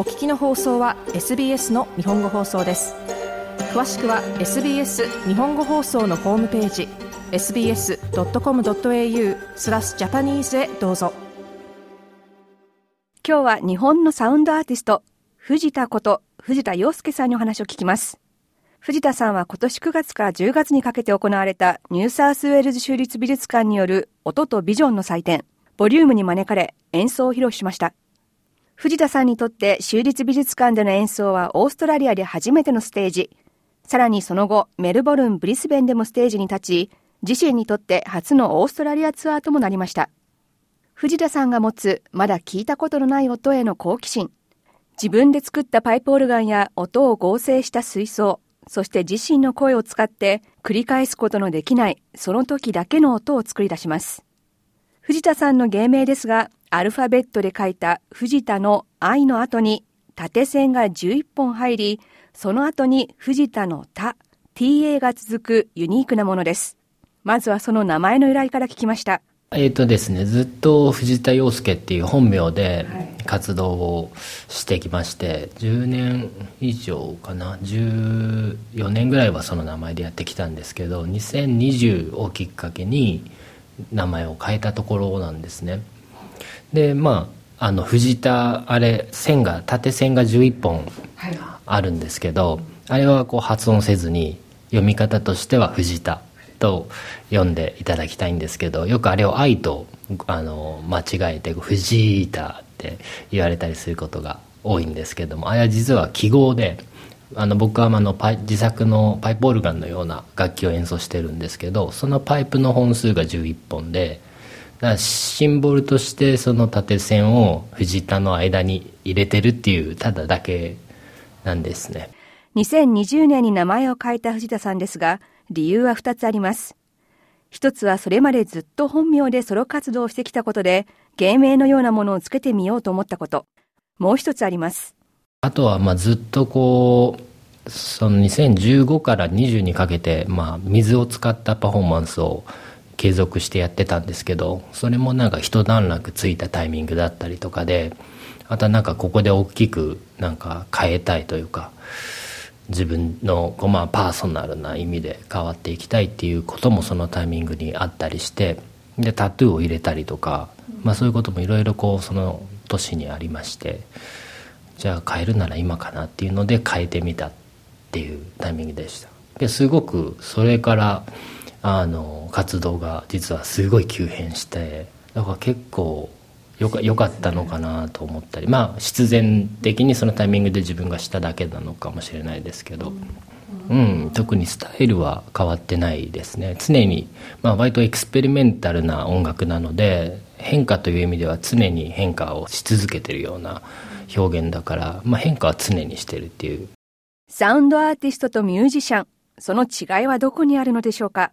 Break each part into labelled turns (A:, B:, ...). A: お聞きの放送は SBS の日本語放送です詳しくは SBS 日本語放送のホームページ sbs.com.au スラスジャパニーズへどうぞ今日は日本のサウンドアーティスト藤田こと藤田洋介さんにお話を聞きます藤田さんは今年9月から10月にかけて行われたニューサウスウェールズ州立美術館による音とビジョンの祭典ボリュームに招かれ演奏を披露しました藤田さんにとって州立美術館での演奏はオーストラリアで初めてのステージ。さらにその後、メルボルン、ブリスベンでもステージに立ち、自身にとって初のオーストラリアツアーともなりました。藤田さんが持つまだ聞いたことのない音への好奇心。自分で作ったパイプオルガンや音を合成した水槽、そして自身の声を使って繰り返すことのできない、その時だけの音を作り出します。藤田さんの芸名ですが、アルファベットで書いた藤田の愛の後に縦線が11本入り、その後に藤田の他、TA が続くユニークなものです。まずはその名前の由来から聞きました。
B: えっ、ー、とですね、ずっと藤田洋介っていう本名で活動をしてきまして、はい、10年以上かな、14年ぐらいはその名前でやってきたんですけど、2020をきっかけに名前を変えたところなんですね。でまああの藤田あれ線が縦線が11本あるんですけど、はい、あれはこう発音せずに読み方としては藤田と読んでいただきたいんですけどよくあれを「愛」とあの間違えて「藤田」って言われたりすることが多いんですけどもあれは実は記号で。あの僕はあのパ自作のパイプオルガンのような楽器を演奏してるんですけどそのパイプの本数が11本でだシンボルとしてその縦線を藤田の間に入れてるっていうただだけなんですね
A: 2020年に名前を変えた藤田さんですが理由は2つあります一つはそれまでずっと本名でソロ活動をしてきたことで芸名のようなものをつけてみようと思ったこともう一つあります
B: あとはまあずっとこうその2015から20にかけてまあ水を使ったパフォーマンスを継続してやってたんですけどそれもなんか一段落ついたタイミングだったりとかでまたなんかここで大きくなんか変えたいというか自分の、まあ、パーソナルな意味で変わっていきたいっていうこともそのタイミングにあったりしてでタトゥーを入れたりとか、まあ、そういうこともいろいろこうその年にありましてじゃあ変えるなら今かなっていうので変えてみたっていうタイミングでした。ですごくそれからあの活動が実はすごい急変してだから結構よかよかったのかなと思ったりまあ必然的にそのタイミングで自分がしただけなのかもしれないですけど。うん、特にスタイルは変わってないですね常に、まあ、割とエクスペリメンタルな音楽なので変化という意味では常に変化をし続けてるような表現だから、まあ、変化は常にしてるっていう
A: サウンドアーティストとミュージシャンその違いはどこにあるのでしょうか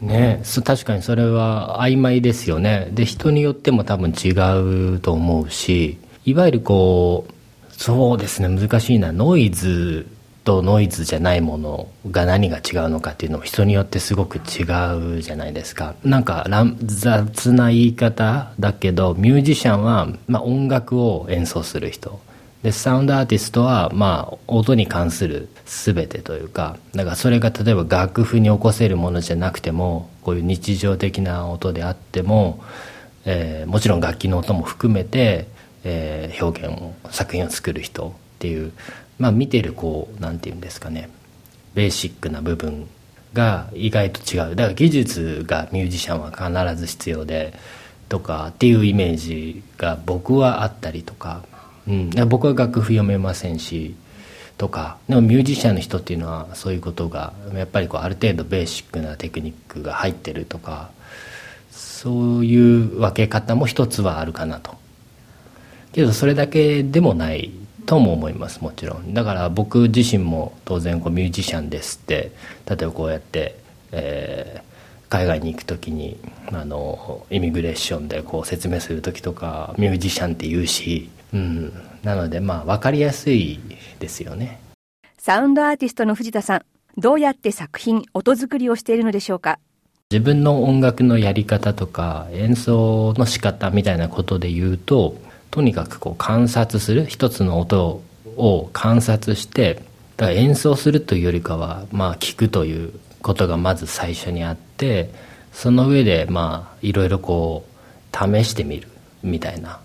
B: ね確かにそれは曖昧ですよねで人によっても多分違うと思うしいわゆるこうそうですね難しいなノイズとノイズじゃないものが何が違うのかっていうのも人によってすごく違うじゃないですかなんか雑な言い方だけどミュージシャンは、まあ、音楽を演奏する人でサウンドアーティストはまあ音に関する全てというかだからそれが例えば楽譜に起こせるものじゃなくてもこういう日常的な音であっても、えー、もちろん楽器の音も含めて、えー、表現を作品を作る人っていう、まあ、見てるこう何て言うんですかねベーシックな部分が意外と違うだから技術がミュージシャンは必ず必要でとかっていうイメージが僕はあったりとかうん、僕は楽譜読めませんしとかでもミュージシャンの人っていうのはそういうことがやっぱりこうある程度ベーシックなテクニックが入ってるとかそういう分け方も一つはあるかなとけどそれだけでもないとも思いますもちろんだから僕自身も当然こうミュージシャンですって例えばこうやって、えー、海外に行く時にあのイミグレーションでこう説明する時とかミュージシャンって言うしうん、なのでまあ分かりやすいですよね
A: サウンドアーティストの藤田さんどうやって作品音作りをしているのでしょうか
B: 自分の音楽のやり方とか演奏の仕方みたいなことで言うととにかくこう観察する一つの音を観察してだから演奏するというよりかはまあ聞くということがまず最初にあってその上でまあいろいろこう試してみるみたいな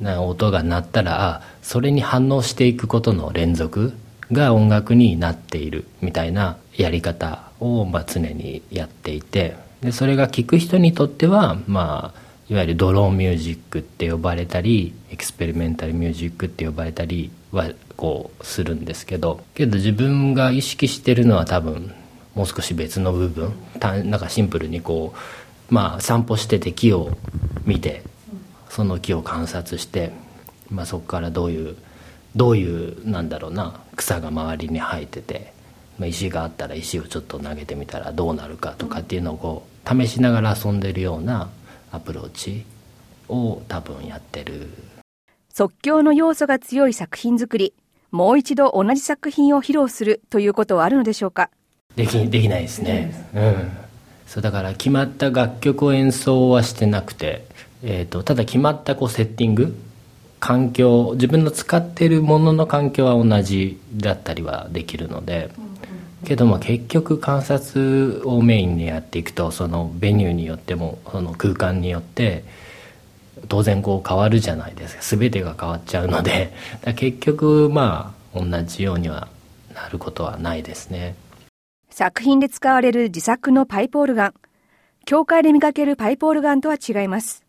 B: な音が鳴ったらそれに反応していくことの連続が音楽になっているみたいなやり方をまあ常にやっていてでそれが聴く人にとってはまあいわゆるドローンミュージックって呼ばれたりエクスペリメンタルミュージックって呼ばれたりはこうするんですけどけど自分が意識してるのは多分もう少し別の部分なんかシンプルにこうまあ散歩してて木を見てその木を観察して、まあ、そこからどういうどういうなんだろうな草が周りに生えてて、まあ、石があったら石をちょっと投げてみたらどうなるかとかっていうのをこう試しながら遊んでるようなアプローチを多分やってる
A: 即興の要素が強い作品作りもう一度同じ作品を披露するということはあるのでしょうか
B: できできないですねうんそうだから決まった楽曲を演奏はしてなくてえーと、ただ決まったこうセッティング環境自分の使ってるものの環境は同じだったりはできるので、けども結局観察をメインにやっていくとそのベニューによってもその空間によって当然こう変わるじゃないですか全てが変わっちゃうので結局まあ同じようには
A: なることはないですね作品で使われる自作のパイプオルガン教会で見かけるパイプオルガンとは違います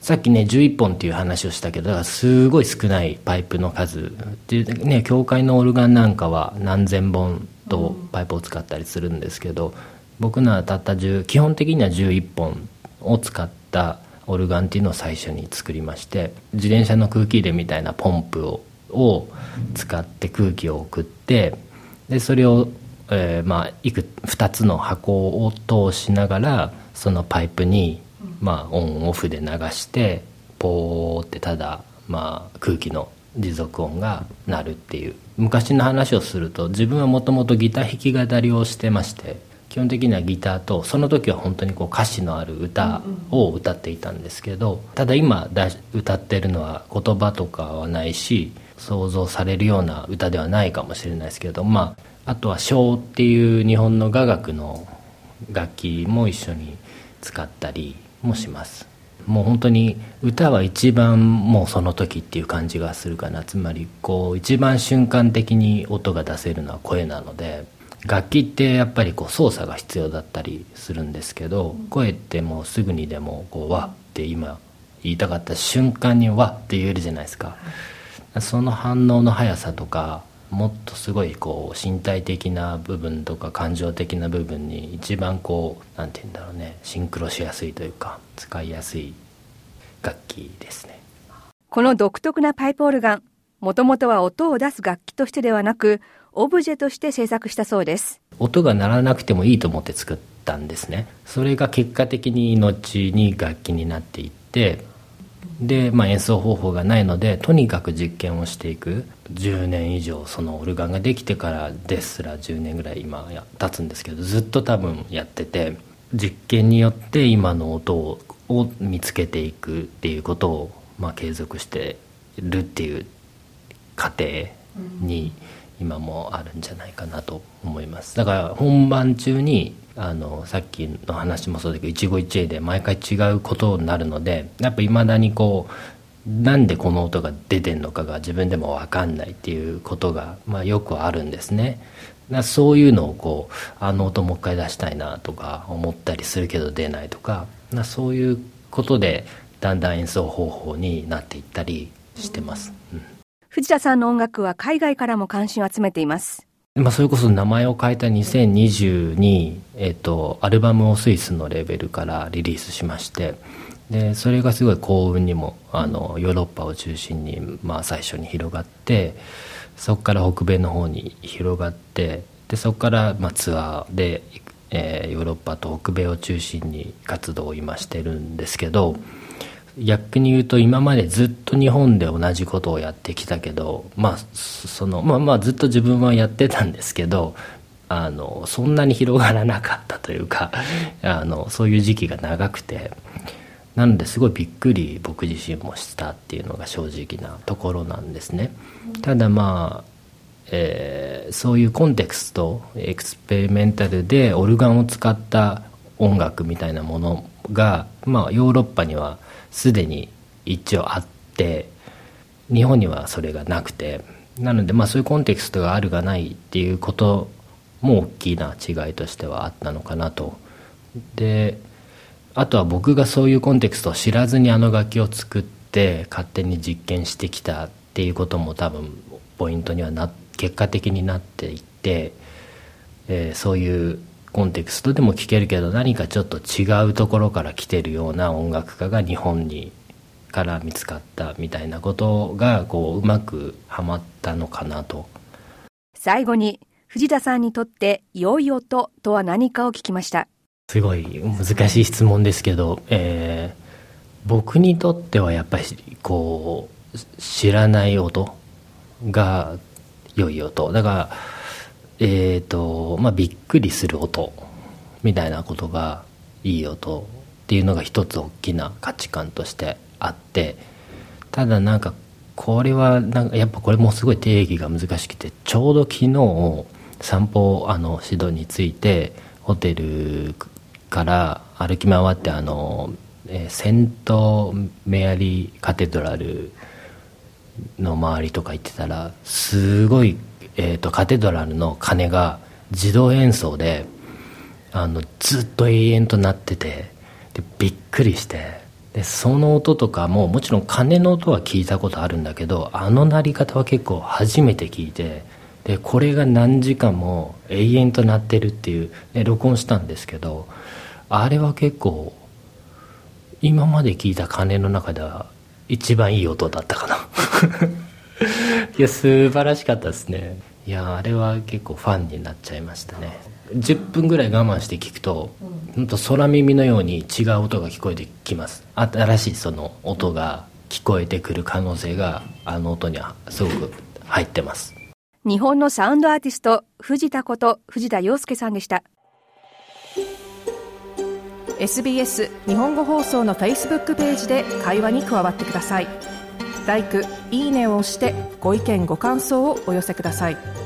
B: さっきね11本っていう話をしたけどすごい少ないパイプの数っていうね教会のオルガンなんかは何千本とパイプを使ったりするんですけど、僕のはたった10基本的には11本を使ったオルガンっていうのを最初に作りまして自転車の空気入れみたいなポンプをを使って空気を送ってでそれを、えー、まあ、いく2つの箱を通しながらそのパイプにまあ、オンオフで流してポーってただ、まあ、空気の持続音が鳴るっていう昔の話をすると自分はもともとギター弾き語りをしてまして基本的にはギターとその時は本当にこう歌詞のある歌を歌っていたんですけどただ今歌ってるのは言葉とかはないし想像されるような歌ではないかもしれないですけどまああとは小っていう日本の雅楽の楽器も一緒に使ったりもします、もう本当に歌は一番もうその時っていう感じがするかなつまりこう一番瞬間的に音が出せるのは声なので楽器ってやっぱりこう操作が必要だったりするんですけど声ってもうすぐにでもこう「わ」って今言いたかった瞬間に「わ」って言えるじゃないですかその反応の速さとかもっとすごいこう身体的な部分とか感情的な部分に一番こう何て言うんだろうねシンクロしやすいというか使いやすい楽器ですね
A: この独特なパイプオルガンもともとは音を出す楽器としてではなくオブジェとして制作したそうです
B: 音が鳴らなくてもいいと思って作ったんですねそれが結果的に後に楽器になっていってで、まあ、演奏方法がないのでとにかく実験をしていく10年以上そのオルガンができてからですら10年ぐらい今経つんですけどずっと多分やってて実験によって今の音をを見つけていくっていうことを、まあ、継続してるっていう過程に今もあるんじゃないかなと思いますだから本番中にあのさっきの話もそうだけど一期一会で毎回違うことになるのでやっぱいまだにこうなんでこの音が出てんのかが自分でも分かんないっていうことが、まあ、よくあるんですね。そういうのをこうあの音もう一回出したいなとか思ったりするけど出ないとかそういうことでだんだん演奏方法になっていったりしてます、うん、
A: 藤田さんの音楽は海外からも関心を集めています。
B: ま
A: あ、
B: それこそ名前を変えた2020に、えっと、アルバムをスイスのレーベルからリリースしましてでそれがすごい幸運にもあのヨーロッパを中心に、まあ、最初に広がってそこから北米の方に広がってでそこから、まあ、ツアーで、えー、ヨーロッパと北米を中心に活動を今してるんですけど逆に言うと今までずっと日本で同じことをやってきたけど、まあ、そのまあまあずっと自分はやってたんですけどあのそんなに広がらなかったというかあのそういう時期が長くて。なのですごいびっくり僕自身もしたっていうのが正直なところなんですね。ただまあ、えー、そういうコンテクストエクスペリメンタルでオルガンを使った音楽みたいなものが、まあ、ヨーロッパにはすでに一応あって日本にはそれがなくてなので、まあ、そういうコンテクストがあるがないっていうことも大きな違いとしてはあったのかなと。であとは僕がそういうコンテクストを知らずにあの楽器を作って勝手に実験してきたっていうことも多分ポイントにはな結果的になっていって、えー、そういうコンテクストでも聴けるけど何かちょっと違うところから来てるような音楽家が日本にから見つかったみたいなことがこううまくはまったのかなと
A: 最後に藤田さんにとって良い音とは何かを聞きました
B: すごい難しい質問ですけど、えー、僕にとってはやっぱりこう知らない音が良い音だからえっ、ー、とまあびっくりする音みたいなことがいい音っていうのが一つ大きな価値観としてあってただなんかこれはなんかやっぱこれもすごい定義が難しくてちょうど昨日散歩あのシドについてホテルから歩き回ってあの、えー、セントメアリーカテドラルの周りとか行ってたらすごい、えーと、カテドラルの鐘が自動演奏であのずっと永遠となっててでびっくりしてでその音とかももちろん鐘の音は聞いたことあるんだけどあの鳴り方は結構初めて聞いて。でこれが何時間も永遠となってるっていう、ね、録音したんですけどあれは結構今まで聞いた鐘の中では一番いい音だったかな いや素晴らしかったですねいやあれは結構ファンになっちゃいましたね10分ぐらい我慢して聞くと本当空耳のように違う音が聞こえてきます新しいその音が聞こえてくる可能性があの音にはすごく入ってます
A: 日本のサウンドアーティスト藤田こと藤田洋介さんでした SBS 日本語放送のフェイスブックページで会話に加わってください「l i いいね」を押してご意見ご感想をお寄せください